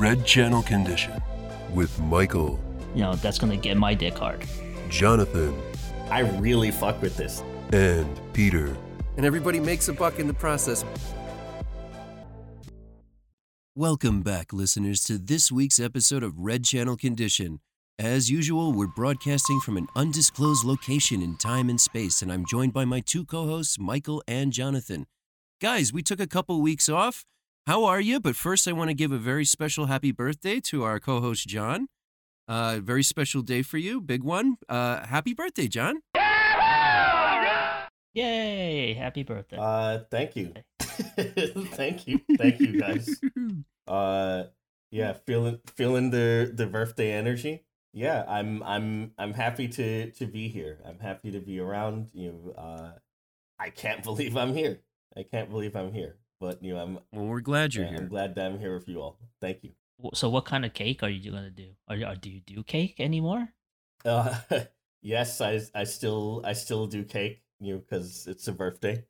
Red Channel Condition with Michael, You know, that's gonna get my dick hard. Jonathan, I really fuck with this. and Peter. and everybody makes a buck in the process. Welcome back, listeners, to this week's episode of Red Channel Condition. As usual, we're broadcasting from an undisclosed location in time and space, and I'm joined by my two co hosts, Michael and Jonathan. Guys, we took a couple weeks off. How are you? But first, I want to give a very special happy birthday to our co host, John. Uh, very special day for you, big one. Uh, happy birthday, John. Yay! Happy birthday. Uh, thank you, thank you, thank you guys. Uh, yeah, feeling feeling the the birthday energy. Yeah, I'm I'm I'm happy to to be here. I'm happy to be around. You know, uh, I can't believe I'm here. I can't believe I'm here. But you know, I'm Well, we're glad you're yeah, I'm here. glad that I'm here with you all. Thank you. So, what kind of cake are you gonna do? Are, you- are do you do cake anymore? Uh, yes, I I still I still do cake. You know, because it's a birthday.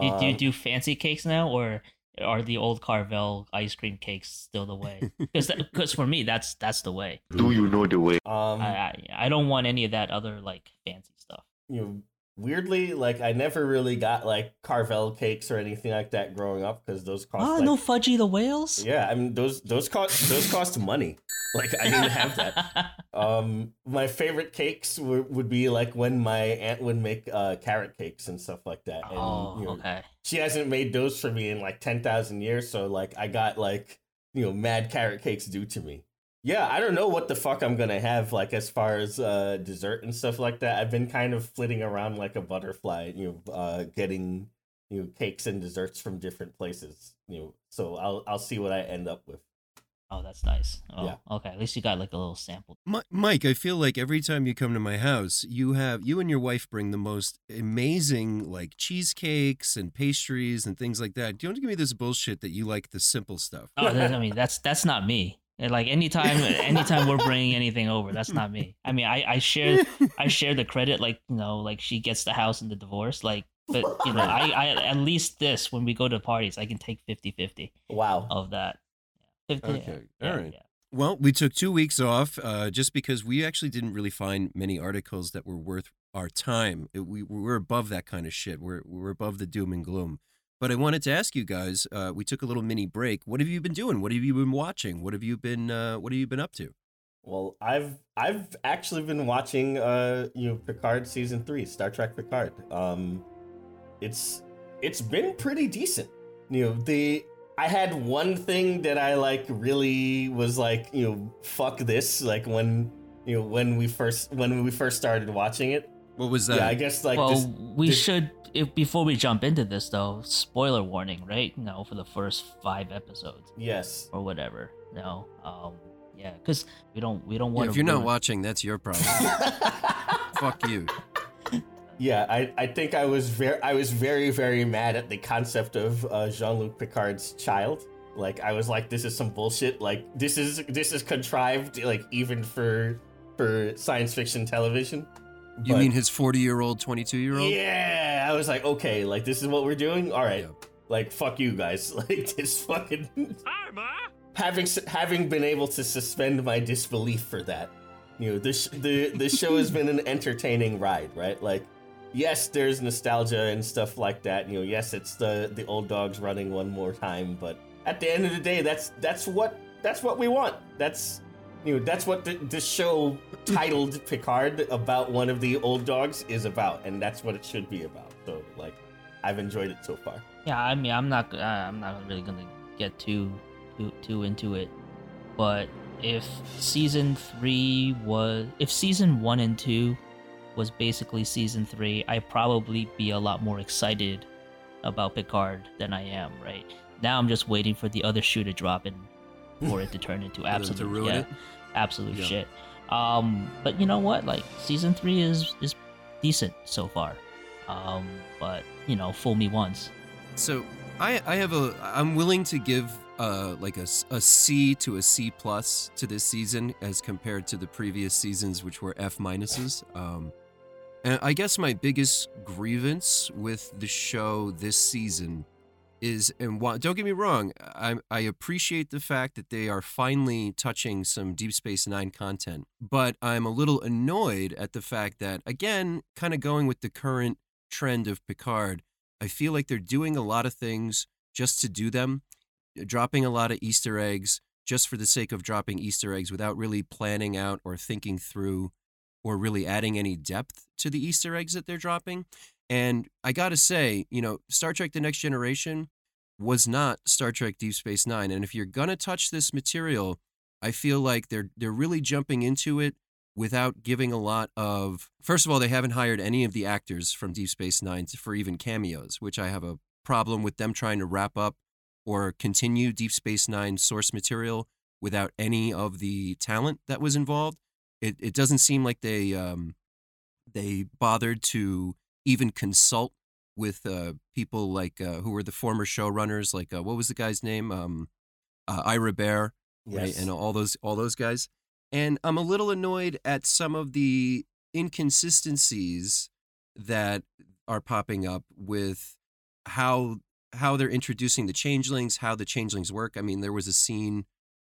Do, you- do you Um, do fancy cakes now, or are the old Carvel ice cream cakes still the way? Because because for me, that's that's the way. Do you know the way? Um, I, I I don't want any of that other like fancy stuff. you know, weirdly, like I never really got like Carvel cakes or anything like that growing up because those cost. Oh like, no, Fudgie the whales. Yeah, I mean those those cost those cost money. Like I didn't have that. Um, my favorite cakes would be like when my aunt would make uh carrot cakes and stuff like that. And, oh, you know, okay. She hasn't made those for me in like ten thousand years, so like I got like you know mad carrot cakes due to me. Yeah, I don't know what the fuck I'm gonna have like as far as uh dessert and stuff like that. I've been kind of flitting around like a butterfly, you know, uh getting you know cakes and desserts from different places. You know, so I'll I'll see what I end up with. Oh, that's nice. Oh, Yeah. okay. At least you got like a little sample. Mi- Mike, I feel like every time you come to my house, you have you and your wife bring the most amazing like cheesecakes and pastries and things like that. Don't give me this bullshit that you like the simple stuff. Oh, that, I mean, that's that's not me. And, Like anytime, anytime we're bringing anything over, that's not me. I mean, I I share I share the credit. Like you know, like she gets the house in the divorce. Like, but you know, I I at least this when we go to parties, I can take 50-50 Wow. of that. Yeah. 50, Okay, yeah, all right. yeah. Well, we took two weeks off uh, just because we actually didn't really find many articles that were worth our time. It- we we're above that kind of shit. We're we're above the doom and gloom. But I wanted to ask you guys. Uh, we took a little mini break. What have you been doing? What have you been watching? What have you been uh, What have you been up to? Well, I've I've actually been watching uh you know Picard season three, Star Trek Picard. Um, it's it's been pretty decent. You know the I had one thing that I like really was like you know fuck this like when you know when we first when we first started watching it. What was that? yeah, I guess like well, this. we this- should if before we jump into this though. Spoiler warning, right? You know, for the first five episodes Yes. or whatever. No, um, yeah, because we don't we don't Yeah, want. if you're not watching, that's your problem. Fuck you. Yeah, I, I think I was very I was very very mad at the concept of uh, Jean Luc Picard's child. Like I was like, this is some bullshit. Like this is this is contrived. Like even for for science fiction television. You But- mean his 40 year old, 22 year old? Yeah, I was like, okay, like this is what we're doing. All right, Yeah. like fuck you guys. Like this fucking. Having having been able to suspend my disbelief for that, you know, this the the show has been an entertaining ride, right? Like, yes, there's nostalgia and stuff like that. You know, yes, it's the the old dogs running one more time, but at the end of the day, that's that's what that's what we want. That's you know, that's what the, the show titled Picard about one of the old dogs is about, and that's what it should be about. So, like, I've enjoyed it so far. Yeah, I mean, I'm not, uh, I'm not really gonna get too, too, too into it. But if season three was, if season one and two was basically season three, I'd probably be a lot more excited about Picard than I am right now. I'm just waiting for the other shoe to drop and for it to turn into them to absolute, ruin yeah, it? Absolute Yeah. shit. Um, but you know what? Like season three is is decent so far. Um, but you know, fool me once. So I I have a I'm willing to give uh like a, a C to a C plus to this season as compared to the previous seasons which were F minuses. Um and I guess my biggest grievance with the show this season is and why, don't get me wrong, I I appreciate the fact that they are finally touching some Deep Space 9 content, but I'm a little annoyed at the fact that again, kind of going with the current trend of Picard, I feel like they're doing a lot of things just to do them, dropping a lot of Easter eggs just for the sake of dropping Easter eggs without really planning out or thinking through or really adding any depth to the Easter eggs that they're dropping. And I got to say, you know, Star Trek The Next Generation was not Star Trek Deep Space 9 and if you're going to touch this material, I feel like they're they're really jumping into it without giving a lot of First of all, they haven't hired any of the actors from Deep Space 9 for even cameos, which I have a problem with them trying to wrap up or continue Deep Space Nine source material without any of the talent that was involved. It it doesn't seem like they um, they bothered to even consult with uh, people like uh, who were the former showrunners, like uh, what was the guy's name, um, uh, Ira Behr, Yes. right, and all those all those guys. And I'm a little annoyed at some of the inconsistencies that are popping up with how how they're introducing the changelings, how the changelings work. I mean, there was a scene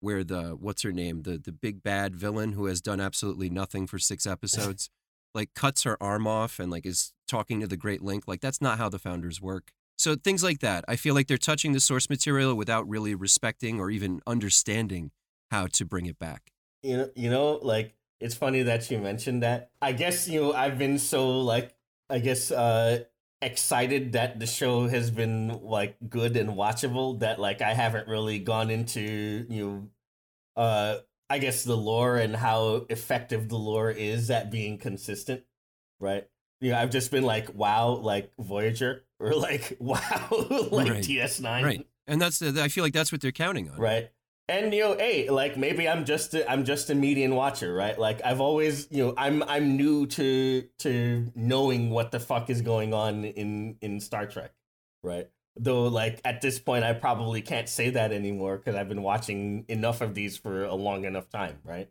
where the what's her name, the the big bad villain who has done absolutely nothing for six episodes, like cuts her arm off and like is talking to the Great Link. Like that's not how the founders work. So things like that. I feel like they're touching the source material without really respecting or even understanding how to bring it back. you know, you know, like it's funny that you mentioned that. I guess you know I've been so like I guess uh excited that the show has been like good and watchable that like I haven't really gone into you know uh I guess the lore and how effective the lore is at being consistent, right? You know, I've just been like, wow, like Voyager, or like, wow, like Right. DS9, Right. And that's the, I feel like that's what they're counting on. right and you know hey like maybe i'm just a, i'm just a median watcher right like i've always you know i'm i'm new to to knowing what the fuck is going on in in star trek right though like at this point i probably can't say that anymore because i've been watching enough of these for a long enough time right?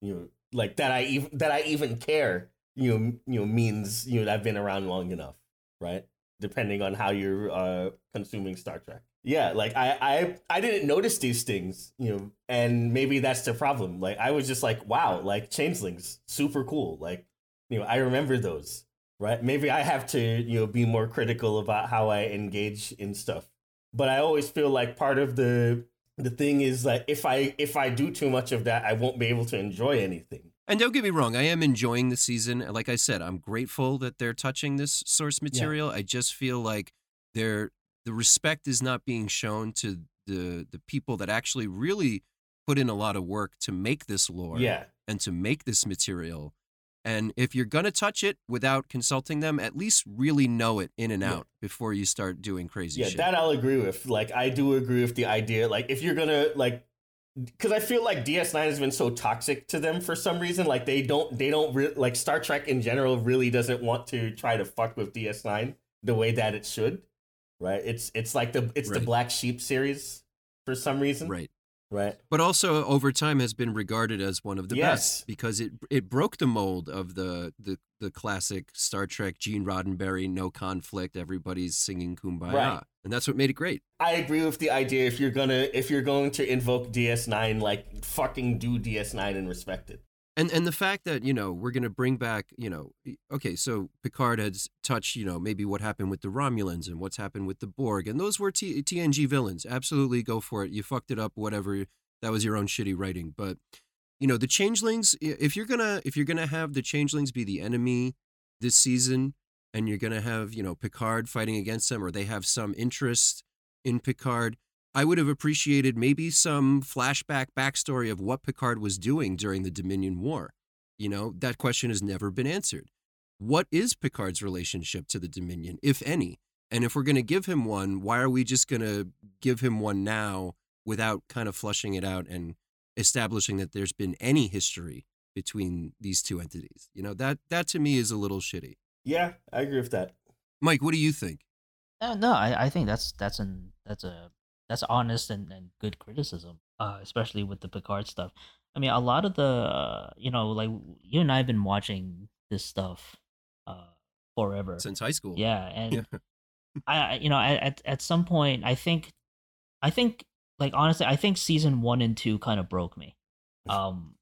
You know like that i even that i even care you know you know means you know i've been around long enough right? Depending on how you're uh consuming star trek. Yeah like I, I i didn't notice these things you know and maybe that's the problem. Like i was just like wow like changelings super cool. Like you know i remember those right maybe i have to you know be more critical about how i engage in stuff but i always feel like part of the the thing is that if i if i do too much of that i won't be able to enjoy anything And don't get me wrong, I am enjoying the season. Like I said, I'm grateful that they're touching this source material. I just feel like they're the respect is not being shown to the the people that actually really put in a lot of work to make this lore yeah and to make this material. And if you're gonna touch it without consulting them, at least really know it in and Yeah. out before you start doing crazy shit. yeah shit. that i'll agree with like i do agree with the idea like if you're gonna like because i feel like ds9 has been so toxic to them for some reason like they don't they don't re- like star trek in general really doesn't want to try to fuck with ds9 the way that it should right it's it's like the it's the black sheep series for some reason right. Right but also over time has been regarded as one of the Yes. best because it it broke the mold of the the the classic Star Trek Gene Roddenberry no conflict everybody's singing kumbaya Right. and that's what made it great I agree with the idea if you're gonna if you're going to invoke DS9, like fucking do DS9 and respect it. And and the fact that you know we're going to bring back you know okay so Picard has touched you know maybe what happened with the Romulans and what's happened with the Borg and those were T- TNG villains. Absolutely go for it. You fucked it up whatever that was your own shitty writing. But you know the changelings if you're gonna if you're gonna have the changelings be the enemy this season and you're gonna have you know picard fighting against them or they have some interest in picard i would have appreciated maybe some flashback backstory of what picard was doing during the dominion war you know that question has never been answered what is picard's relationship to the dominion if any and if we're going to give him one why are we just going to give him one now without kind of flushing it out and establishing that there's been any history between these two entities. You know, that that to me is a little shitty. Yeah, I agree with that. Mike, what do you think? No, no, I, I think that's that's an that's a that's honest and, and good criticism, uh, especially with the Picard stuff. I mean, a lot of the uh, you know, like you and I have been watching this stuff uh, forever. Since high school. Yeah, and Yeah. I you know at at some point I think I think like honestly I think season one and two kind of broke me, um,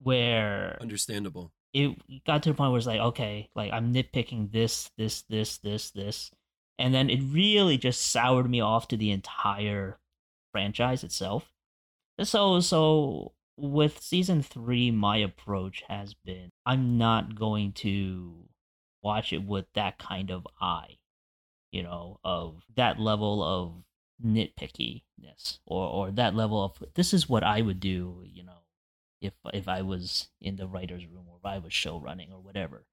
where Understandable. it got to the point where it's like okay like I'm nitpicking this this this this this, and then it really just soured me off to the entire franchise itself. So so with season three, my approach has been I'm not going to watch it with that kind of eye, you know, of that level of nitpickiness or or that level of this is what I would do, you know, if if I was in the writer's room or if I was show running or whatever.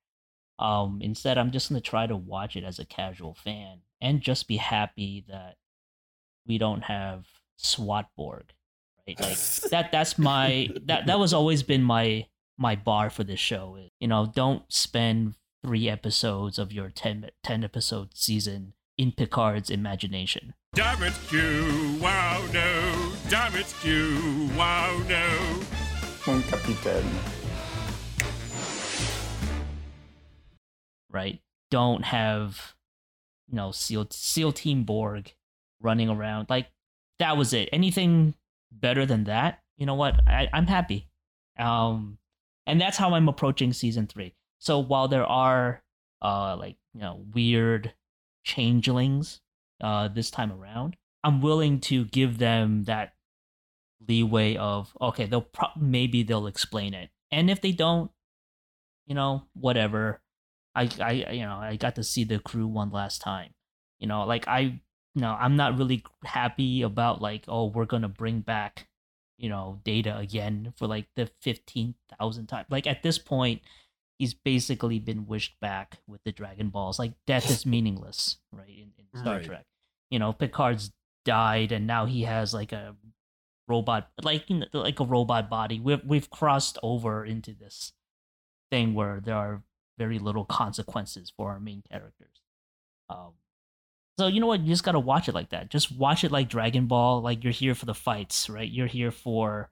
Um, instead, I'm just gonna try to watch it as a casual fan and just be happy that we don't have Swatborg, right? Like that. That's my that that was always been my my bar for this show. Is you know, don't spend three episodes of your 10, 10 episode season in Picard's imagination. Damn it, Q! Wow, no! Damn it, Q! Wow, no! Un capitán. Right? Don't have, you know, SEAL SEAL Team Borg running around. Like that was it. Anything better than that, you know what? I, I'm happy. Um, and that's how I'm approaching season three. So while there are, uh, like you know, weird changelings, uh, this time around, I'm willing to give them that leeway of okay, they'll pro- maybe they'll explain it, and if they don't, you know, whatever. I, I, you know, I got to see the crew one last time. You know, like I, you know, I'm not really happy about like, oh, we're gonna bring back, you know, data again for like the fifteen thousand time. Like at this point, he's basically been wished back with the Dragon Balls. Like death is meaningless, right? In, in Star Right. Trek, you know, Picard's died, and now he has like a robot, like like a robot body. We've we've crossed over into this thing where there are very little consequences for our main characters. Um, so you know what? You just gotta watch it like that. Just watch it like Dragon Ball. Like you're here for the fights, right? You're here for,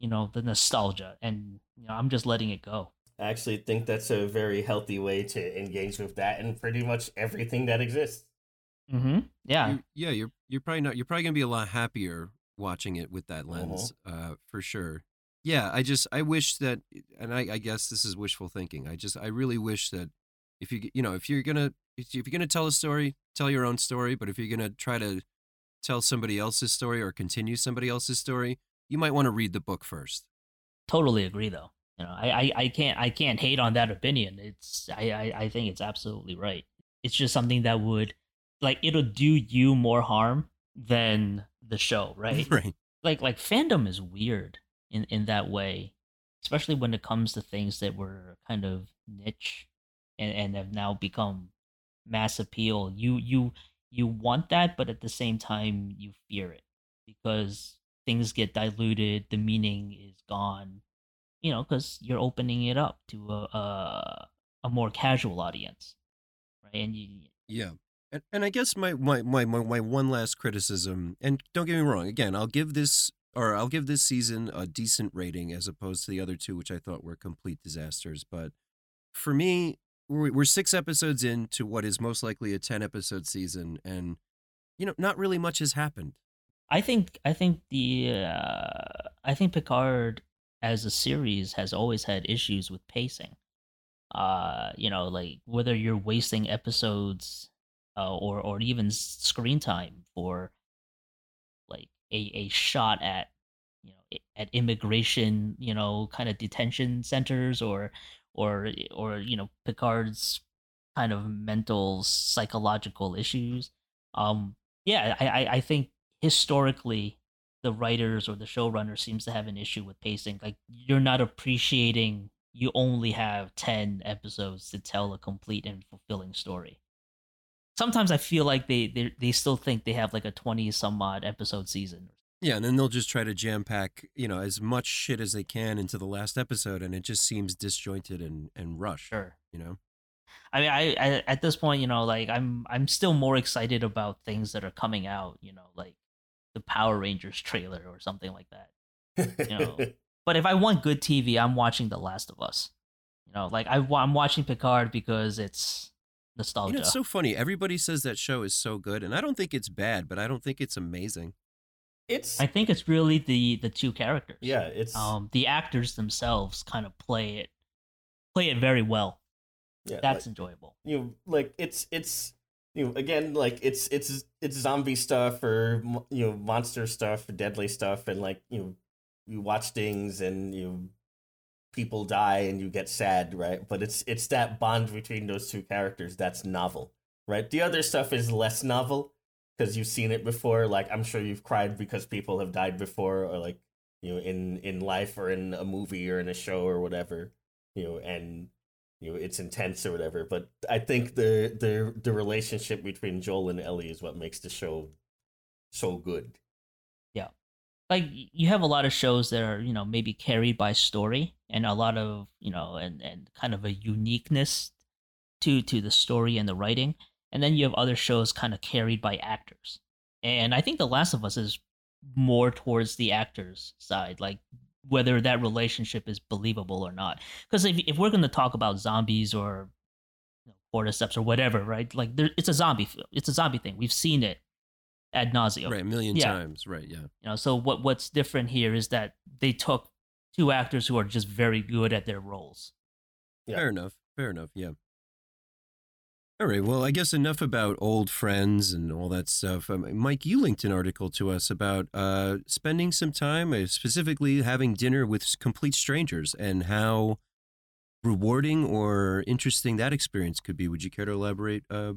you know, the nostalgia, and you know, I'm just letting it go. I actually think that's a very healthy way to engage with that and pretty much everything that exists. Mm-hmm. Yeah. You- yeah, you're you're probably not. You're probably gonna be a lot happier watching it with that lens, uh, for sure. Yeah, I just I wish that, and I, I guess this is wishful thinking. I just I really wish that if you you know if you're gonna if you're gonna tell a story, tell your own story. But if you're gonna try to tell somebody else's story or continue somebody else's story, you might want to read the book first. totally agree though you know I, I i can't i can't hate on that opinion it's I, I i think it's absolutely right it's just something that would like it'll do you more harm than the show right right. like like fandom is weird in in that way especially when it comes to things that were kind of niche and and have now become mass appeal you you you want that but at the same time you fear it because things get diluted the meaning is gone you know because you're opening it up to a, a a more casual audience right and you Yeah. And, and I guess my, my, my, my, my one last criticism, and don't get me wrong, again, I'll give this or I'll give this season a decent rating as opposed to the other two, which I thought were complete disasters. But for me, we're, six episodes into what is most likely a 10 episode season, and, you know, not really much has happened. I think I think the uh, I think Picard as a series has always had issues with pacing. Uh, you know, like whether you're wasting episodes uh, or or even screen time for a a shot at you know at immigration, you know, kind of detention centers or or or you know Picard's kind of mental psychological issues. Um, yeah, I I, I think historically the writers or the showrunner seems to have an issue with pacing. Like you're not appreciating you only have 10 episodes to tell a complete and fulfilling story. Sometimes I feel like they they, they still think they have like a 20 some odd episode season. Yeah, and then they'll just try to jam pack, you know, as much shit as they can into the last episode, and it just seems disjointed and, and rushed, Sure. you know? I mean, I, I at this point, you know, like I'm I'm still more excited about things that are coming out, you know, like the Power Rangers trailer or something like that. You know, But if I want good TV, I'm watching The Last of Us. You know, like I, I'm watching Picard because it's nostalgia. You know, it's so funny. Everybody says that show is so good, and I don't think it's bad, but I don't think it's amazing. It's I think it's really the the two characters. yeah, it's Um, the actors themselves kind of play it play it very well. yeah, That's like, enjoyable. you know, like it's it's you know again like it's it's it's zombie stuff or you know monster stuff, deadly stuff, and like you know you watch things and you know, people die and you get sad, right? But it's it's that bond between those two characters that's novel, right? The other stuff is less novel because you've seen it before. Like I'm sure you've cried because people have died before, or like you know in in life or in a movie or in a show or whatever, you know, and you know it's intense or whatever. But I think the the the relationship between Joel and Ellie is what makes the show so good. Yeah. Like you have a lot of shows that are, you know, maybe carried by story and a lot of, you know, and and kind of a uniqueness to to the story and the writing. And then you have other shows kind of carried by actors. And I think The Last of Us is more towards the actors side, like whether that relationship is believable or not. Because if if we're going to talk about zombies or you know, cordyceps or whatever, right? Like there, it's a zombie, it's a zombie thing. We've seen it ad nauseum. Right, a million Yeah. times. Right, yeah. You know, so what what's different here is that they took two actors who are just very good at their roles. Yeah. Fair enough. Fair enough. Yeah. All right. Well, I guess enough about old friends and all that stuff. Um, Mike, you linked an article to us about uh, spending some time, uh, specifically having dinner with complete strangers, and how rewarding or interesting that experience could be. Would you care to elaborate uh,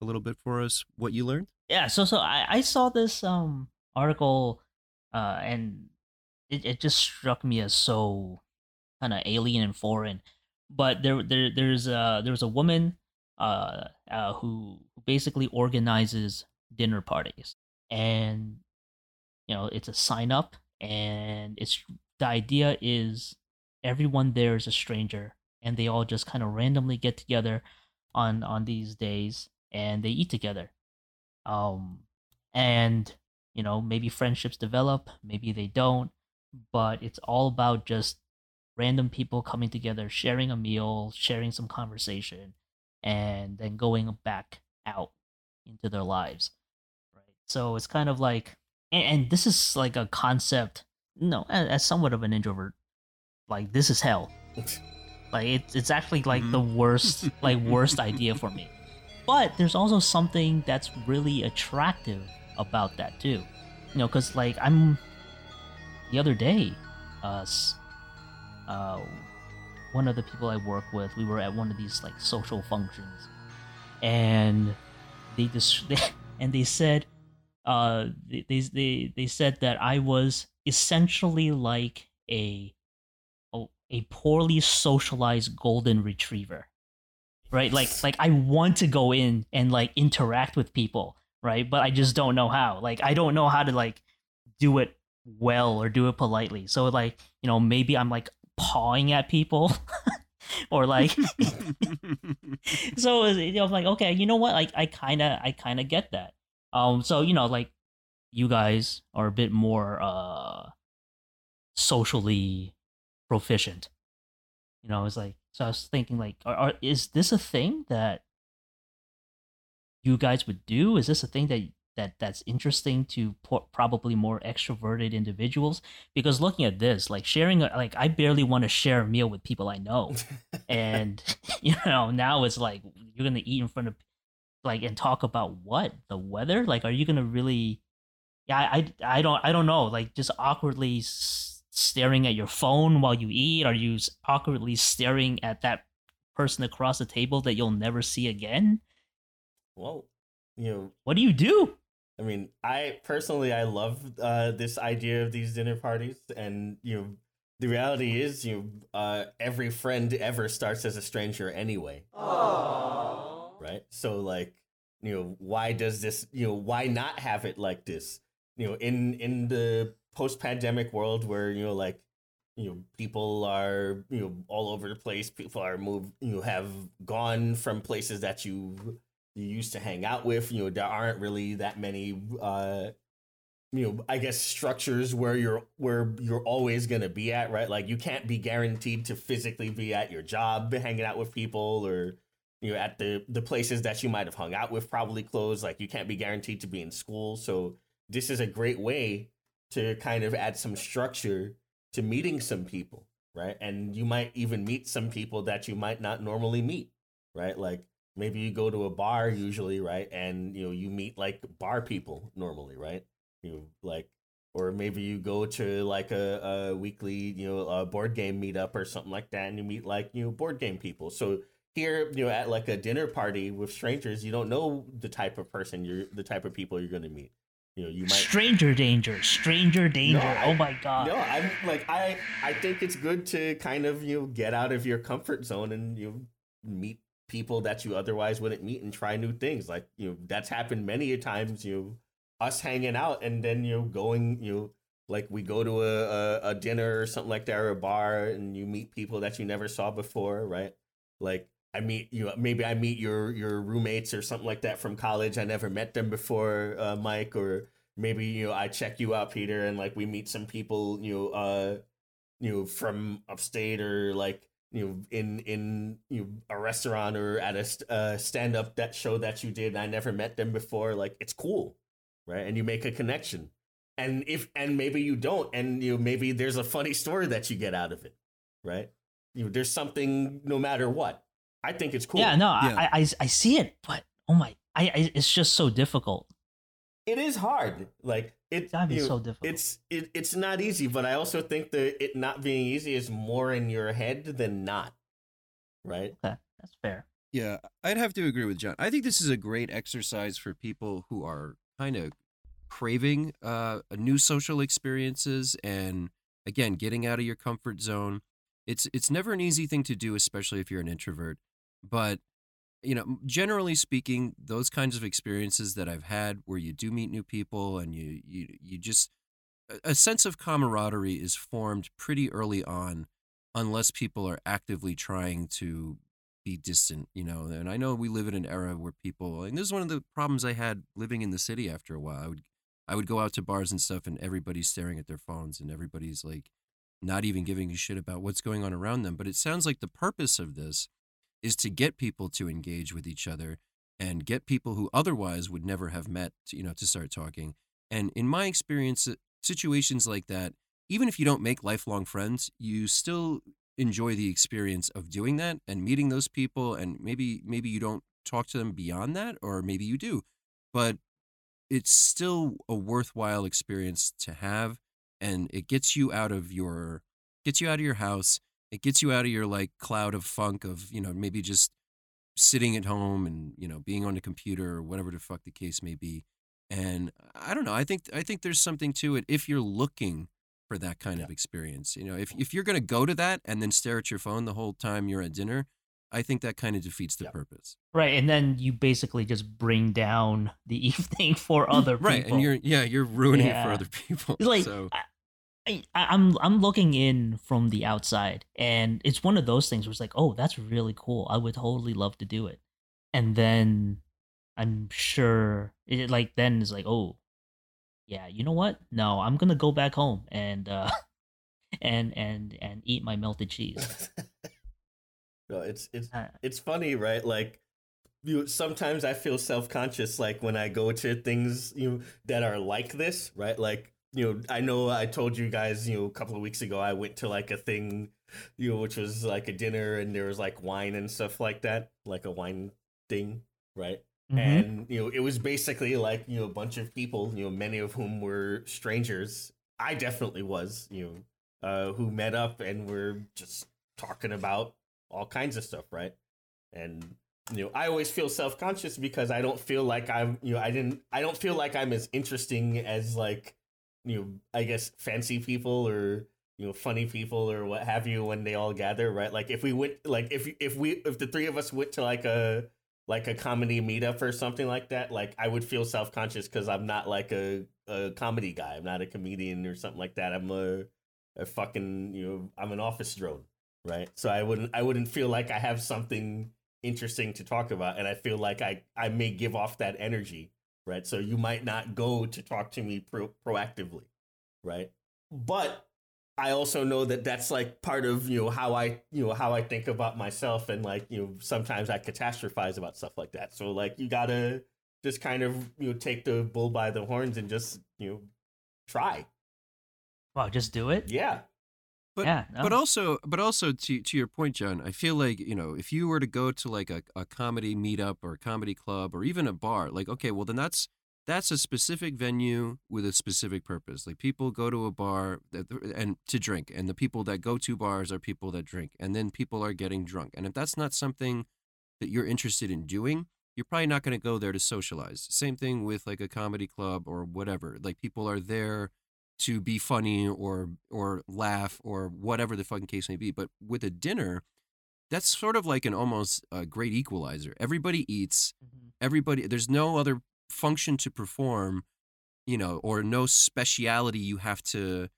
a little bit for us what you learned? Yeah, so so I, I saw this um article uh and it, it just struck me as so kind of alien and foreign. But there there there's uh there's a woman uh, uh who basically organizes dinner parties. And you know, it's a sign up and it's the idea is everyone there is a stranger and they all just kind of randomly get together on on these days and they eat together um and you know maybe friendships develop maybe they don't but it's all about just random people coming together sharing a meal sharing some conversation and then going back out into their lives right? So it's kind of like and, and this is like a concept no as, as somewhat of an introvert like this is hell. Like it's it's actually like mm-hmm. the worst like worst idea for me. But there's also something that's really attractive about that too you know because like i'm the other day uh uh one of the people i work with we were at one of these like social functions and they just and they said uh they, they they they said that i was essentially like a, a poorly socialized golden retriever right? Like like i want to go in and like interact with people right? But i just don't know how. Like i don't know how to like do it well or do it politely. So like you know maybe i'm like pawing at people or like so you know I'm like okay you know what? Like i kind of i kind of get that. Um so you know like you guys are a bit more uh socially proficient. You know it's like so i was thinking like are, are, is this a thing that you guys would do? Is this a thing that that that's interesting to po- probably more extroverted individuals because looking at this like sharing like i barely want to share a meal with people i know. And you know now it's like you're gonna eat in front of like and talk about what? The weather? Like are you gonna really yeah i i, I don't i don't know. Like just awkwardly s- staring at your phone while you eat? Are you awkwardly staring at that person across the table that you'll never see again? Well, you know, what do you do I mean, I personally I love uh, this idea of these dinner parties, and you know, the reality is, you know, uh, every friend ever starts as a stranger anyway. Right. So like, you know, why does this? You know, why not have it like this? You know, in in the post-pandemic world where you know, like, you know, people are you know all over the place. People are moved. You know, have gone from places that you you used to hang out with. You know, there aren't really that many uh you know, I guess structures where you're where you're always gonna be at, right? Like you can't be guaranteed to physically be at your job hanging out with people or you know at the the places that you might have hung out with probably closed like you can't be guaranteed to be in school so this is a great way to kind of add some structure to meeting some people right and you might even meet some people that you might not normally meet right like maybe you go to a bar usually right and you know you meet like bar people normally right you know, like or maybe you go to like a, a weekly you know a board game meetup or something like that and you meet like you know board game people so here you know at like a dinner party with strangers you don't know the type of person you're the type of people you're going to meet you know you might Stranger danger, stranger danger. I- oh my god. no i'm like i i think it's good to kind of you know get out of your comfort zone and you know, meet people that you otherwise wouldn't meet and try new things. Like you know that's happened many a times you know us hanging out and then you know going you know like we go to a, a, a dinner or something like that or a bar and you meet people that you never saw before right? Like i meet you know, maybe i meet your your roommates or something like that from college. I never met them before uh, mike or maybe you know i check you out peter and like we meet some people you know uh you know from upstate or like you know in in you know, a restaurant or at a uh, stand up that show that you did and i never met them before like it's cool right? And you make a connection. And if and maybe you don't and you know maybe there's a funny story that you get out of it right? You know there's something no matter what. I think it's cool. Yeah, no, Yeah. I, I I see it, but oh my, I, I it's just so difficult. it is hard. Like it That'd be you know, so difficult. it's it, it's not easy but i also think that it not being easy is more in your head than not right Okay, that's fair. Yeah, I'd have to agree with John. I think this is a great exercise for people who are kind of craving uh, new social experiences and again getting out of your comfort zone. It's it's never an easy thing to do, especially if you're an introvert. But you know, generally speaking, those kinds of experiences that I've had, where you do meet new people and you you you just a- sense of camaraderie is formed pretty early on, unless people are actively trying to be distant, you know. And I know we live in an era where people, and this is one of the problems I had living in the city after a while. I would, I would go out to bars and stuff, and everybody's staring at their phones, and everybody's like, not even giving a shit about what's going on around them. But it sounds like the purpose of this is to get people to engage with each other and get people who otherwise would never have met, to, you know, to start talking. And in my experience, uh, situations like that, even if you don't make lifelong friends, you still enjoy the experience of doing that and meeting those people and maybe maybe you don't talk to them beyond that or maybe you do but it's still a worthwhile experience to have and it gets you out of your gets you out of your house it gets you out of your like cloud of funk of you know maybe just sitting at home and you know being on the computer or whatever the fuck the case may be and i don't know i think i think there's something to it if you're looking for that kind of experience you know if, if you're going to go to that and then stare at your phone the whole time you're at dinner i think that kind of defeats the Yep. purpose Right, and then you basically just bring down the evening for mm, other people. right and you're yeah you're ruining it for other people like so I, I, I'm I'm looking in from the outside, and it's one of those things where it's like, oh, that's really cool. I would totally love to do it, and then I'm sure it like then it's like, oh, yeah, you know what? No, I'm gonna go back home and uh and and and eat my melted cheese. no it's it's Uh, it's funny, right? Like you sometimes I feel self-conscious like when I go to things you know, that are like this, right? Like, you know, I know I told you guys, you know, a couple of weeks ago I went to like a thing, you know, which was like a dinner and there was like wine and stuff like that, like a wine thing, right? mhm. and you know it was basically like you know a bunch of people you know many of whom were strangers i definitely was you know uh who met up and were just talking about all kinds of stuff right and you know i always feel self-conscious because i don't feel like i'm you know i didn't i don't feel like i'm as interesting as like you know i guess fancy people or you know funny people or what have you when they all gather right like if we went like if if we if the three of us went to like a like a comedy meetup or something like that, like I would feel self conscious because I'm not like a, a comedy guy. I'm not a comedian or something like that. I'm a a fucking you know I'm an office drone, right? So I wouldn't I wouldn't feel like I have something interesting to talk about, and I feel like I I may give off that energy, right? So you might not go to talk to me pro- proactively, right? But I also know that that's like part of you know how I you know how I think about myself and like you know sometimes I catastrophize about stuff like that. So like you gotta just kind of you know take the bull by the horns and just you know try. Wow, just do it. Yeah. But Yeah, no. but also but also to to your point, John, I feel like, you know, if you were to go to like a, a comedy meetup or a comedy club or even a bar, like, okay, well then that's that's a specific venue with a specific purpose. Like people go to a bar that, and to drink, and the people that go to bars are people that drink, and then people are getting drunk. And if that's not something that you're interested in doing, you're probably not going to go there to socialize. Same thing with like a comedy club or whatever. Like people are there to be funny or or laugh or whatever the fucking case may be. But with a dinner, that's sort of like an almost a great equalizer. Everybody eats. Mhm. Everybody. There's no other function to perform, you know, or no speciality you have to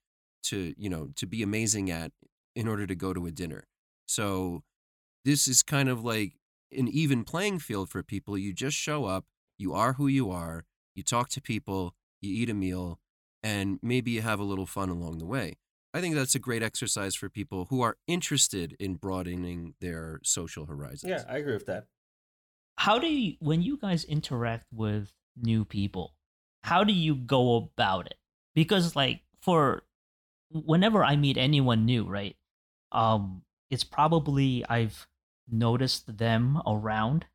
to you know to be amazing at in order to go to a dinner. So this is kind of like an even playing field for people. You just show up, you are who you are, you talk to people, you eat a meal, and maybe you have a little fun along the way. I think that's a great exercise for people who are interested in broadening their social horizons. Yeah, I agree with that. How do you when you guys interact with new people? How do you go about it? Because like for whenever I meet anyone new, right? Um it's probably I've noticed them around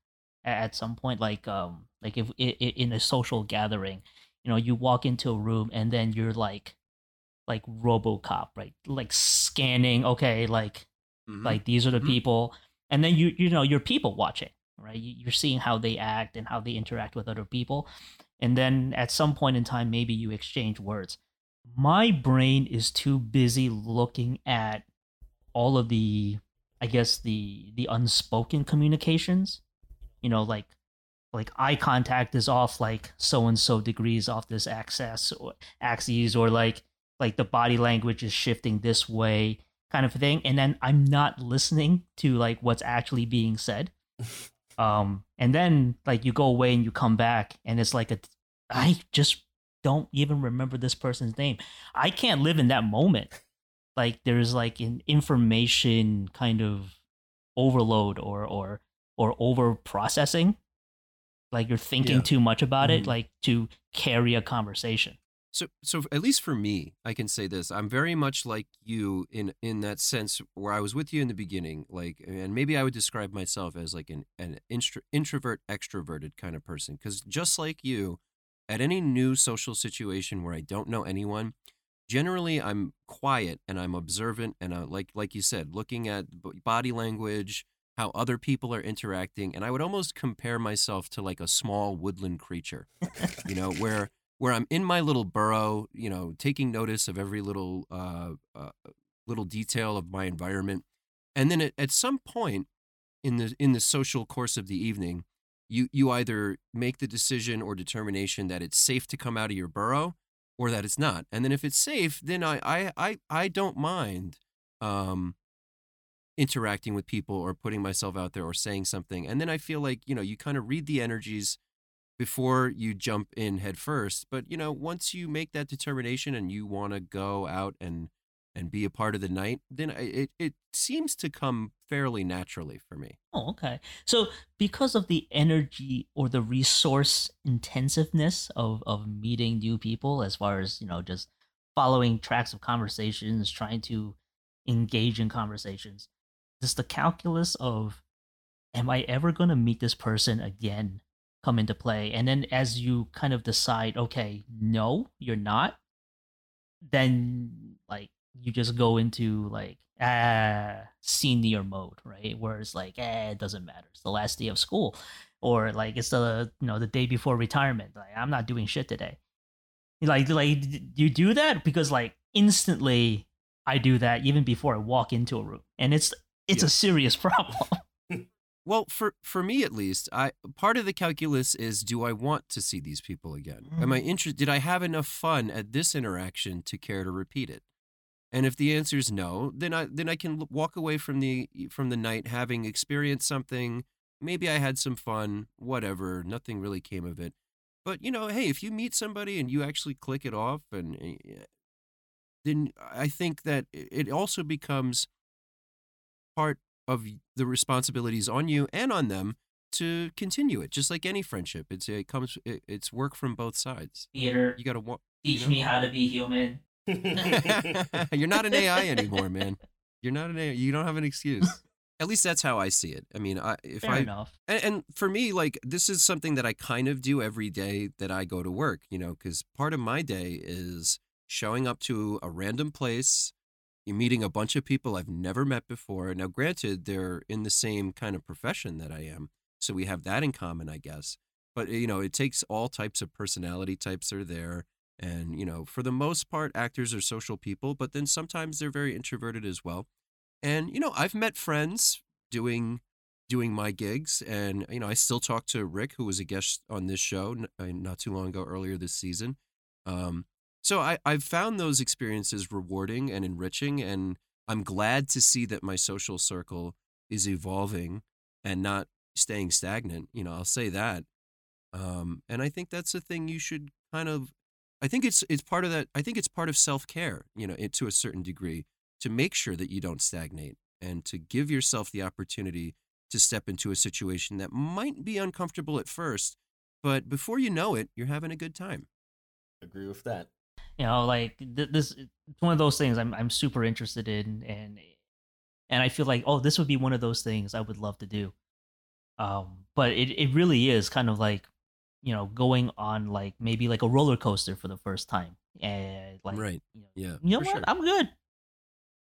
at some point like um like if i- i- in a social gathering, you know, you walk into a room and then you're like like RoboCop, right? Like scanning, okay, like Mhm. like these are the Mhm. people and then you you know you're people watching right you're seeing how they act and how they interact with other people and then at some point in time maybe you exchange words my brain is too busy looking at all of the i guess the the unspoken communications you know like like eye contact is off like so and so degrees off this axis or axes or like like the body language is shifting this way kind of thing. And then i'm not listening to like what's actually being said. Um and then like you go away and you come back and it's like a i just don't even remember this person's name. I can't live in that moment. Like there's like an information kind of overload or or or over processing like you're thinking Yeah. too much about it Mhm. like to carry a conversation So, so at least for me, I can say this: I'm very much like you in in that sense, where I was with you in the beginning, like, and maybe I would describe myself as like an an intro, introvert, extroverted kind of person. Because just like you, at any new social situation where I don't know anyone, generally I'm quiet and I'm observant, and I, like like you said, looking at body language, how other people are interacting, and I would almost compare myself to like a small woodland creature, you know, where where I'm in my little burrow, you know, taking notice of every little uh, uh, little detail of my environment, and then at, at some point in the in the social course of the evening, you you either make the decision or determination that it's safe to come out of your burrow, or that it's not. And then if it's safe, then I I I, I don't mind. Um, interacting with people or putting myself out there or saying something and then i feel like you know you kind of read the energies before you jump in head first. But you know, once you make that determination and you want to go out and and be a part of the night, then it it seems to come fairly naturally for me. Oh, okay. So because of the energy or the resource intensiveness of of meeting new people, as far as you know, just following tracks of conversations, trying to engage in conversations, does the calculus of am I ever going to meet this person again come into play? And then as you kind of decide, okay, no, you're not, then like you just go into like ah senior mode, right? Where it's like, eh, it doesn't matter. It's the last day of school. Or like it's the you know the day before retirement. Like I'm not doing shit today. Like like you do that because like instantly I do that even before I walk into a room, and it's it's Yeah. a serious problem. Well, for for me at least, I part of the calculus is do I want to see these people again? Am I interested? Did I have enough fun at this interaction to care to repeat it? And if the answer is no, then I then I can walk away from the from the night having experienced something. Maybe I had some fun, whatever. Nothing really came of it. But you know, hey, if you meet somebody and you actually click it off, and uh, then I think that it also becomes part of the responsibilities on you and on them to continue it. Just like any friendship, it's it comes it, it's work from both sides. Peter, You got to want. teach know? me how to be human. You're not an AI anymore, man. You're not an AI. You don't have an excuse. At least that's how I see it. I mean, I, if Fair I enough. and, and for me, like this is something that I kind of do every day that I go to work. You know, because part of my day is showing up to a random place, you're meeting a bunch of people I've never met before. Now, granted, they're in the same kind of profession that I am, so we have that in common, I guess. But you know, it takes all types of personality types are there. And, you know, for the most part, actors are social people, but then sometimes they're very introverted as well. And, you know, I've met friends doing doing my gigs and you know i still talk to rick who was a guest on this show uh, not too long ago earlier this season um, so I, i've found those experiences rewarding and enriching and i'm glad to see that my social circle is evolving and not staying stagnant you know i'll say that um, and i think that's a thing you should kind of i think it's it's part of that i think it's part of self-care you know it, to a certain degree to make sure that you don't stagnate and to give yourself the opportunity to step into a situation that might be uncomfortable at first, but before you know it, you're having a good time. Agree with that. You know, like th- this, it's one of those things I'm I'm super interested in, and and I feel like oh, this would be one of those things I would love to do. Um, but it it really is kind of like, you know, going on like maybe like a roller coaster for the first time, and like Right. you know, Yeah. you know what? sure. I'm good.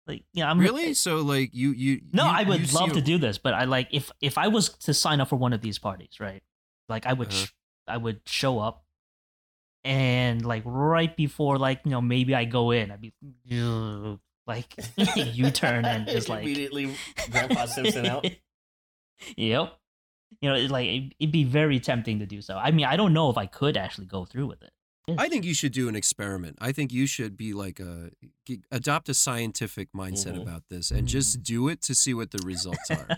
Like, yeah, I'm really? So like you you No, you- I would love a- to do this, but I like if if I was to sign up for one of these parties, right? Like I would Uh-huh. sh- I would show up and like right before like, you know, maybe I go in, I'd be like U turn and just like immediately Grandpa Simpson out. yep. You know, it's like it, it'd be very tempting to do so. I mean, I don't know if I could actually go through with it. I think you should do an experiment. I think you should be like a g- adopt a scientific mindset Mhm. about this and just do it to see what the results are.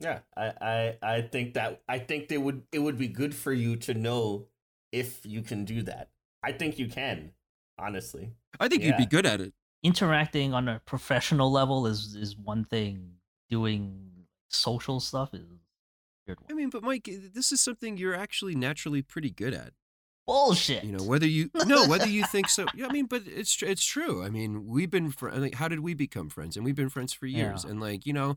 Yeah, I, I I think that I think they would it would be good for you to know if you can do that. I think you can, honestly. I think you'd be good at it. Interacting on a professional level is is one thing. Doing social stuff is a weird I mean, but Mike, this is something you're actually naturally pretty good at. Bullshit. You know, whether you no, whether you think so. Yeah, I mean, but it's it's true. I mean, we've been fr- like, how did we become friends? And we've been friends for years. Yeah. And like, you know,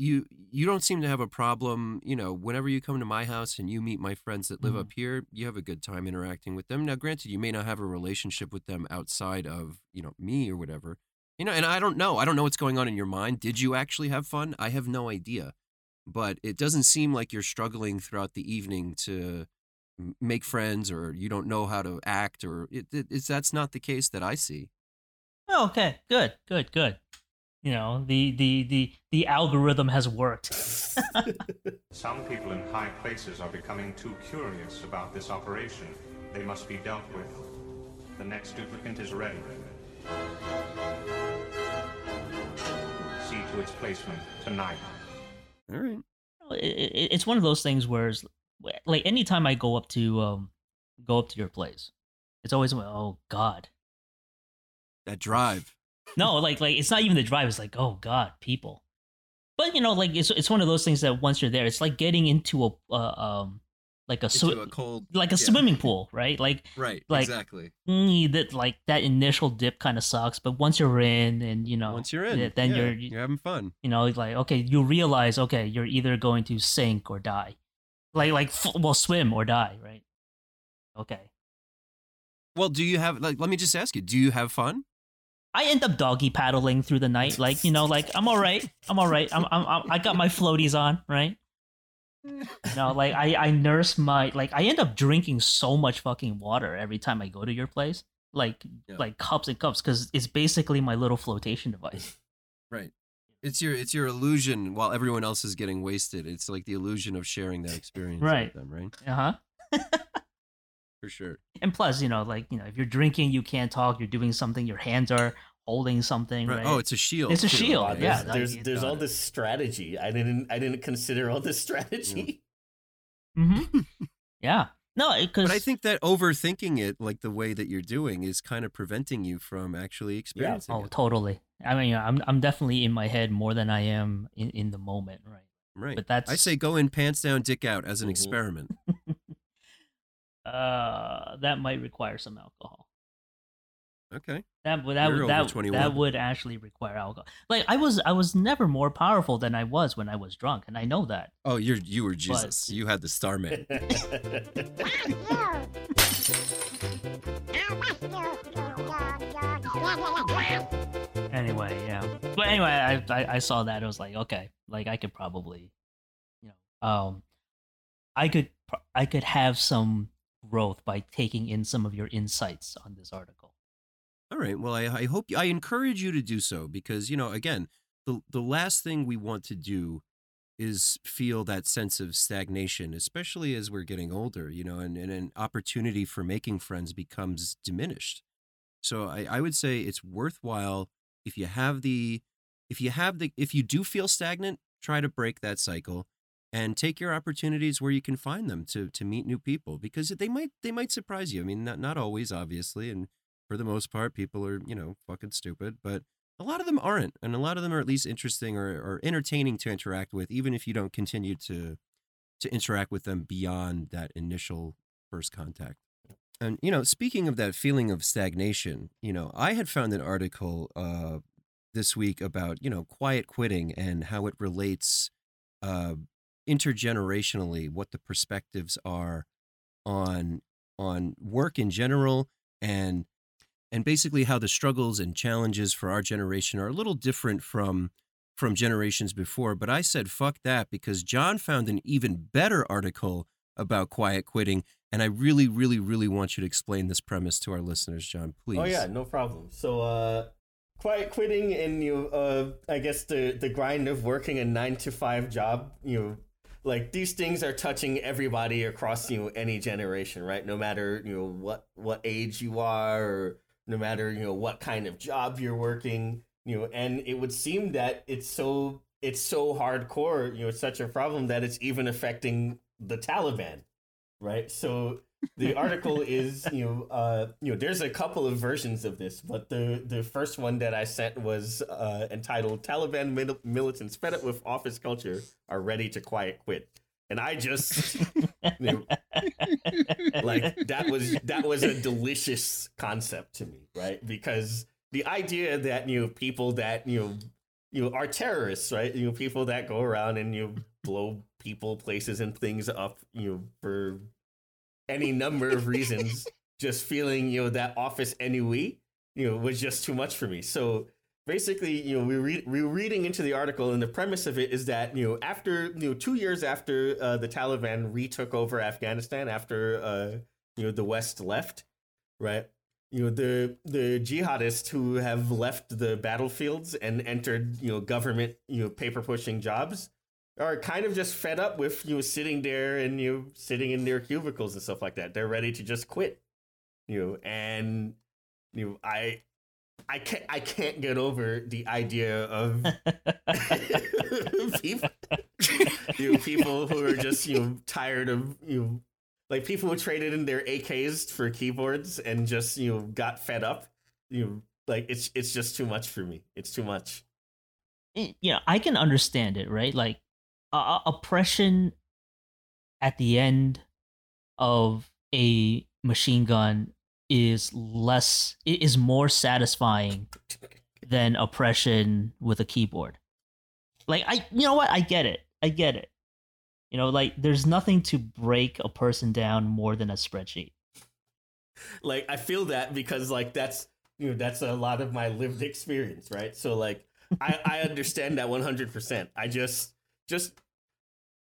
you you don't seem to have a problem. You know, whenever you come to my house and you meet my friends that live Mhm. up here, you have a good time interacting with them. Now, granted, you may not have a relationship with them outside of you know me or whatever. You know, and I don't know. I don't know what's going on in your mind. Did you actually have fun? I have no idea. But it doesn't seem like you're struggling throughout the evening to make friends or you don't know how to act or it, it, it's that's not the case that I see. Oh, okay, good, good, good. You know, the the the the algorithm has worked. Some people in high places are becoming too curious about this operation. They must be dealt with. The next duplicant is ready. See to its placement tonight. All right. it, it, it's one of those things where it's, like anytime I go up to um go up to your place, it's always oh god. That drive. No, like like it's not even the drive. It's like oh god, people. But you know, like it's it's one of those things that once you're there, it's like getting into a uh, um like a, sw- cold like a swimming pool, right? Like Right. like- exactly. mm, that like that initial dip kind of sucks, but once you're in and you know Once you're in, then yeah, you're you're having fun. you know like okay, you realize okay, you're either going to sink or die, like like f- well swim or die, right? Okay, Well, do you have like let me just ask you, do you have fun? I end up doggy paddling through the night, like you know, like I'm all right, I'm all right, I'm, I'm, I'm I got my floaties on, right? You know, like I I nurse my like I end up drinking so much fucking water every time I go to your place, like Yeah. like cups and cups, because it's basically my little flotation device. Right. It's your it's your illusion while everyone else is getting wasted. It's like the illusion of sharing that experience Right. with them, right? Uh huh. For sure. And plus, you know, like you know, if you're drinking, you can't talk. You're doing something. Your hands are holding something. Right. Right. Oh, it's a shield. It's a too. shield, Wow, yeah, there's like, there's, all this strategy. I didn't I didn't consider all this strategy. hmm yeah. No, because But I think that overthinking it, like the way that you're doing, is kind of preventing you from actually experiencing oh, it. totally. I mean, I'm I'm definitely in my head more than I am in, in the moment, right? Right. But that's I say go in pants down, dick out as an Mhm. experiment. Uh, that might require some alcohol. Okay. That would that would that, that would actually require alcohol. Like I was I was never more powerful than I was when I was drunk, and I know that. Oh, you're you were Jesus. you had the Starman. Anyway, yeah. But anyway, I, I I saw that. I was like, okay, like I could probably, you know, um, I could I could have some growth by taking in some of your insights on this article. All right. Well, I, I hope I encourage you to do so because you know, again, the the last thing we want to do is feel that sense of stagnation, especially as we're getting older. You know, and, and an opportunity for making friends becomes diminished. So I, I would say it's worthwhile if you have the if you have the if you do feel stagnant, try to break that cycle and take your opportunities where you can find them to to meet new people because they might they might surprise you. I mean, not not always, obviously, and for the most part, people are, you know, fucking stupid, but a lot of them aren't. And a lot of them are at least interesting or, or entertaining to interact with, even if you don't continue to to interact with them beyond that initial first contact. And, you know, speaking of that feeling of stagnation, you know, I had found an article uh, this week about, you know, quiet quitting and how it relates uh, intergenerationally, what the perspectives are on on work in general and and basically how the struggles and challenges for our generation are a little different from from generations before but i said fuck that because john found an even better article about quiet quitting and i really really really want you to explain this premise to our listeners john please Oh yeah, no problem. So uh quiet quitting and you uh I guess the the grind of working a 9 to 5 job, you know, like these things are touching everybody across you know any generation, right? No matter, you know, what what age you are or no matter, you know, what kind of job you're working, you know, and it would seem that it's so it's so hardcore, you know, it's such a problem that it's even affecting the Taliban, right? So the article is you know uh you know there's a couple of versions of this but the the first one that i sent was uh entitled taliban mil- militants fed up with office culture are ready to quiet quit. And i just you know, like that was that was a delicious concept to me right? Because the idea that you know people that you know you know, are terrorists right? You know people that go around and you know, blow people places and things up you know for any number of reasons just feeling you know that office ennui you know was just too much for me. So basically you know we, re- we were reading into the article and the premise of it is that you know after you know two years after uh, the taliban retook over afghanistan after uh, you know the west left right? You know the the jihadists who have left the battlefields and entered you know government you know paper pushing jobs are kind of just fed up with you sitting there and you sitting in their cubicles and stuff like that. They're ready to just quit. You know, and you know, I I can't I can't get over the idea of people you know, people who are just you know tired of you know like people who traded in their AKs for keyboards and just you know got fed up. You know, like it's it's just too much for me. It's too much. Eh, it- know, I can understand it, right? Like uh, oppression at the end of a machine gun is less is more satisfying than oppression with a keyboard. Like I you know what? I get it. I get it. You know, like there's nothing to break a person down more than a spreadsheet. like I feel that because like that's you know that's a lot of my lived experience, right? So like I I understand that 100%. I just just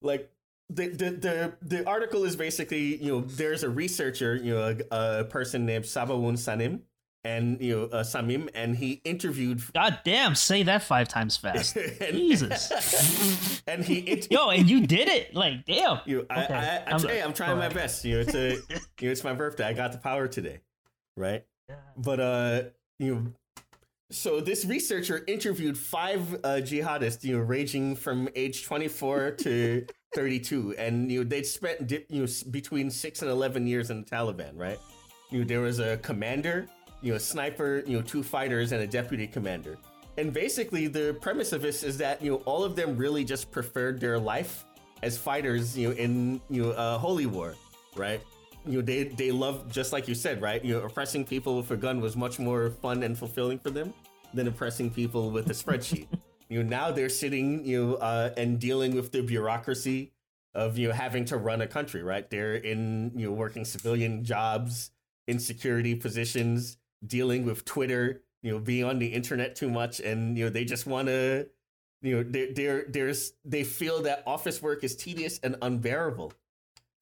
like the, the the the article is basically you know there's a researcher you know a, a person named Sabawoon Sanim and you know uh, Samim and he interviewed God damn, say that five times fast. and, Jesus. and he int- Yo, and you did it. Like, damn. You, I, Okay, I, I, I'm- hey, I'm trying my best. You know, it's a, you know, it's my birthday. I got the power today, right? Yeah. But uh, you know, So this researcher interviewed five uh, jihadists, you know, ranging from age 24 to 32, and you know they'd spent you know between six and 11 years in the Taliban, right? You know, there was a commander, you know, a sniper, you know, two fighters, and a deputy commander. And basically, the premise of this is that you know all of them really just preferred their life as fighters, you know, in you know uh, holy war, right? You know, they they love just like you said, right? You know, oppressing people with a gun was much more fun and fulfilling for them than oppressing people with a spreadsheet. you know, now they're sitting, you know, uh, and dealing with the bureaucracy of you know having to run a country, right? They're in you know working civilian jobs, in security positions, dealing with Twitter, you know, being on the internet too much, and you know they just want to, you know, they're, they're there's they feel that office work is tedious and unbearable.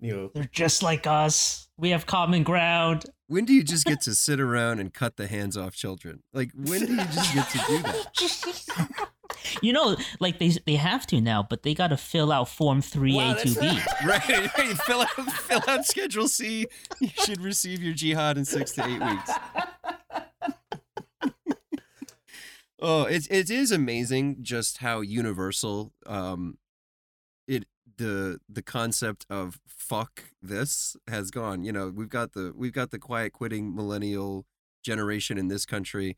You know, They're just like us. We have common ground. When do you just get to sit around and cut the hands off children? Like, when do you just get to do that? You know, like they they have to now, but they got to fill out Form Three Wow, A that's two B. Right, right. Fill out, fill out Schedule C. You should receive your jihad in six to eight weeks. oh, it it is amazing just how universal um it the the concept of fuck this has gone. You know, we've got the we've got the quiet quitting millennial generation in this country.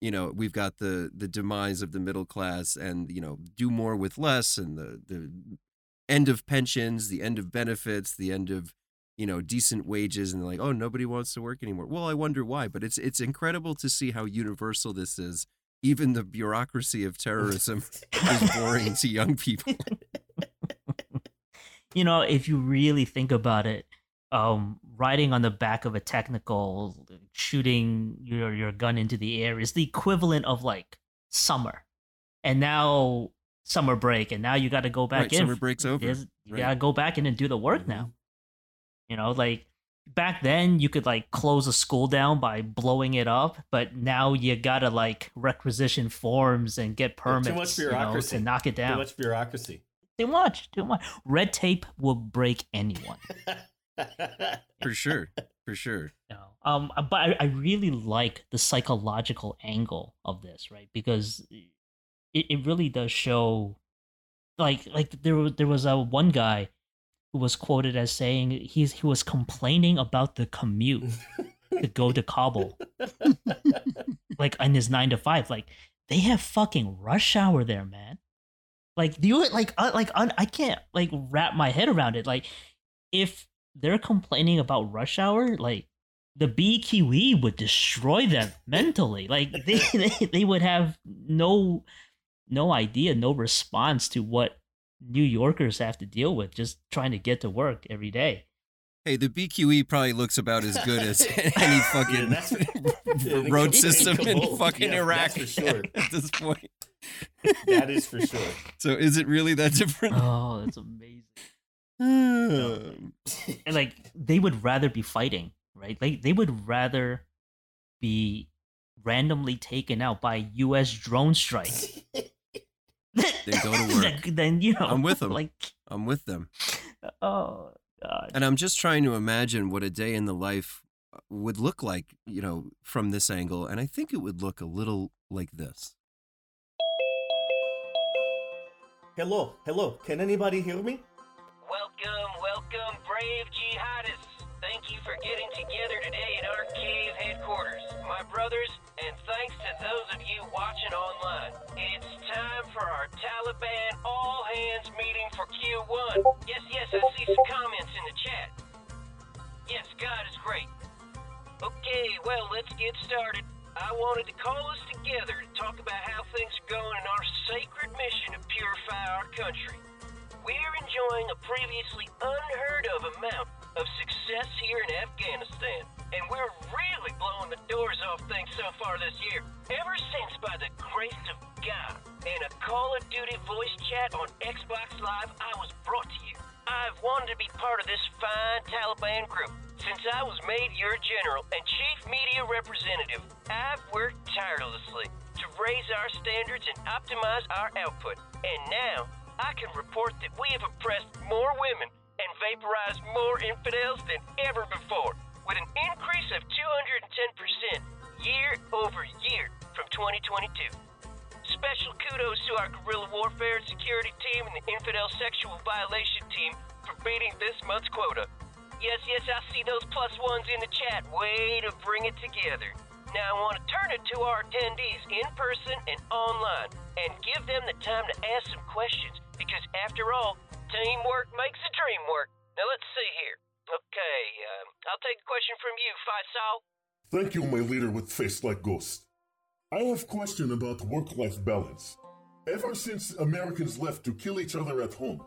You know, we've got the the demise of the middle class and, you know, do more with less and the the end of pensions, the end of benefits, the end of you know decent wages, and like, oh, nobody wants to work anymore. Well, I wonder why, but it's it's incredible to see how universal this is. Even the bureaucracy of terrorism is boring to young people. You know, if you really think about it, um, riding on the back of a technical, shooting your your gun into the air is the equivalent of like summer, and now summer break, and now you got to go back right, in. summer breaks over. There's- You Right. gotta go back in and do the work now. You know, like back then you could like close a school down by blowing it up, but now you gotta like requisition forms and get permits. Too permits much you know, bureaucracy. to knock it down. too much bureaucracy. Too much, too much. Red tape will break anyone. For sure, for sure. Know? Um, but I, I really like the psychological angle of this, right? Because it, it really does show, like, like there was there was a one guy who was quoted as saying he's he was complaining about the commute to go to Kabul, like in his nine to five. Like they have fucking rush hour there, man. Like do you like uh, like un, I can't like wrap my head around it. Like if they're complaining about rush hour, like the BQE would destroy them mentally. Like they, they they would have no no idea, no response to what New Yorkers have to deal with just trying to get to work every day. Hey, the BQE probably looks about as good as any fucking yeah, road system in fucking yeah, Iraq for sure. at this point. That is for sure. So is it really that different? Oh, that's amazing. Um, And like they would rather be fighting, right? Like they would rather be randomly taken out by U.S. drone strike Then go to work. than, than, you know, I'm with them. Like, I'm with them. oh god. And I'm just trying to imagine what a day in the life uh, would look like, you know, from this angle. And I think it would look a little like this. Hello, hello. Can anybody hear me? Welcome, welcome, brave jihadists. Thank you for getting together today at our cave headquarters, my brothers, and thanks to those of you watching online. It's time for our Taliban all hands meeting for Q1. Yes, yes, I see some comments in the chat. Yes, God is great. Okay, well, let's get started. I wanted to call us together to talk about how things are going in our sacred mission to purify our country. We're enjoying a previously unheard of amount of success here in Afghanistan, and we're really blowing the doors off things so far this year. Ever since, by the grace of God and a Call of Duty voice chat on Xbox Live, I was brought to you. I've wanted to be part of this fine Taliban group since I was made your general and chief media representative. I've worked tirelessly to raise our standards and optimize our output, and now I can report that we have oppressed more women and vaporized more infidels than ever before, with an increase of 210% year over year from 2022. Special kudos to our guerrilla warfare and security team and the infidel sexual violation team for beating this month's quota. Yes, yes, I see those plus ones in the chat. Way to bring it together. Now I want to turn it to our attendees in person and online and give them the time to ask some questions because after all, teamwork makes the dream work. Now let's see here. Okay, um, I'll take a question from you, Faisal. Thank you, my leader with face like ghost. I have question about work-life balance. Ever since Americans left to kill each other at home,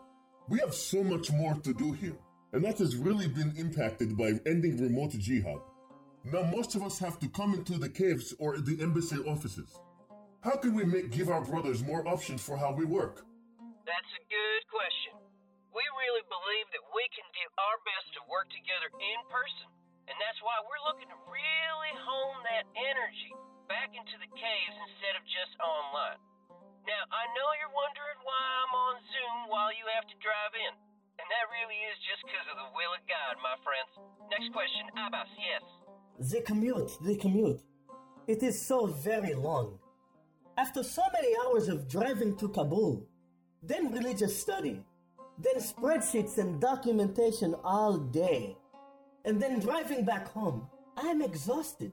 we have so much more to do here, and that has really been impacted by ending remote jihad. Now most of us have to come into the caves or the embassy offices. How can we make give our brothers more options for how we work? That's a good question. We really believe that we can do our best to work together in person, and that's why we're looking to really hone that energy back into the caves instead of just online. Now, I know you're wondering why I'm on Zoom while you have to drive in, and that really is just because of the will of God, my friends. Next question, Abbas, yes. The commute, the commute. It is so very long. After so many hours of driving to Kabul, then religious study, then spreadsheets and documentation all day, and then driving back home, I'm exhausted.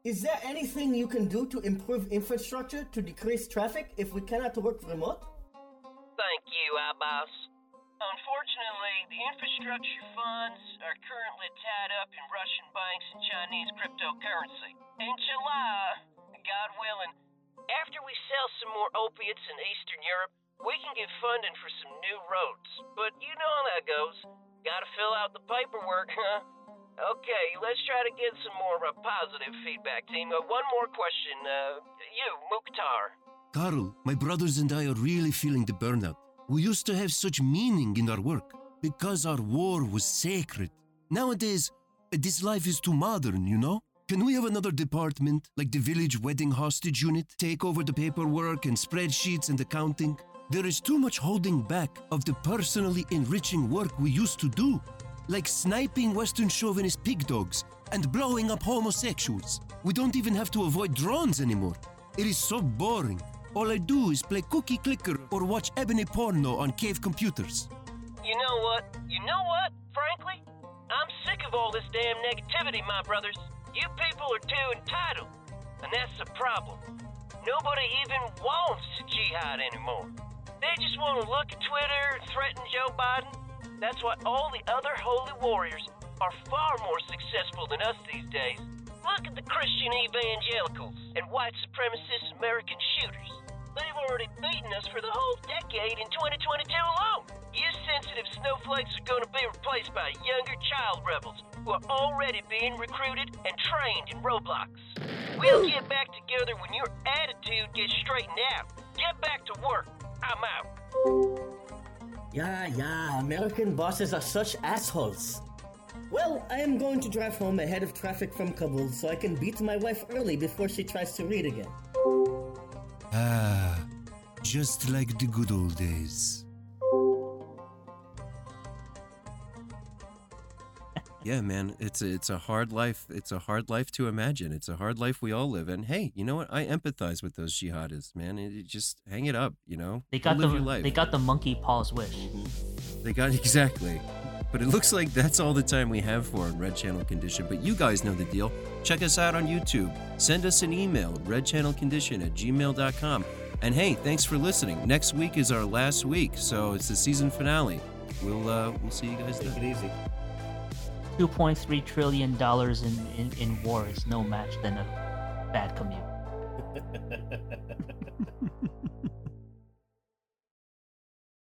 Is there anything you can do to improve infrastructure to decrease traffic if we cannot work remote? Thank you, Abbas. Unfortunately, the infrastructure funds are currently tied up in Russian banks and Chinese cryptocurrency. In July, God willing, after we sell some more opiates in Eastern Europe, we can get funding for some new roads. But you know how that goes. Gotta fill out the paperwork, huh? Okay, let's try to get some more uh, positive feedback, team. Uh, one more question. Uh, you, Mukhtar. Carl, my brothers and I are really feeling the burnout. We used to have such meaning in our work because our war was sacred. Nowadays, this life is too modern, you know? Can we have another department, like the village wedding hostage unit, take over the paperwork and spreadsheets and accounting? There is too much holding back of the personally enriching work we used to do, like sniping Western chauvinist pig dogs and blowing up homosexuals. We don't even have to avoid drones anymore. It is so boring. All I do is play cookie clicker or watch ebony porno on cave computers. You know what? You know what? Frankly, I'm sick of all this damn negativity, my brothers. You people are too entitled, and that's the problem. Nobody even wants to jihad anymore. They just want to look at Twitter and threaten Joe Biden. That's why all the other holy warriors are far more successful than us these days. Look at the Christian evangelicals and white supremacist American shooters. They've already beaten us for the whole decade in 2022 alone. You sensitive snowflakes are going to be replaced by younger child rebels who are already being recruited and trained in Roblox. We'll get back together when your attitude gets straightened out. Get back to work. I'm out. Yeah, yeah, American bosses are such assholes. Well, I am going to drive home ahead of traffic from Kabul so I can beat my wife early before she tries to read again. Ah, just like the good old days. Yeah, man, it's a, it's a hard life. It's a hard life to imagine. It's a hard life we all live. And hey, you know what? I empathize with those jihadists, man. It, it just hang it up, you know. They got Go live the your life. they got the monkey paw's wish. They got exactly. But it looks like that's all the time we have for on Red Channel Condition. But you guys know the deal. Check us out on YouTube. Send us an email, redchannelcondition at gmail.com. And hey, thanks for listening. Next week is our last week, so it's the season finale. We'll uh, we'll see you guys Take then. it easy. Two point three trillion dollars in, in in war is no match than a bad commute.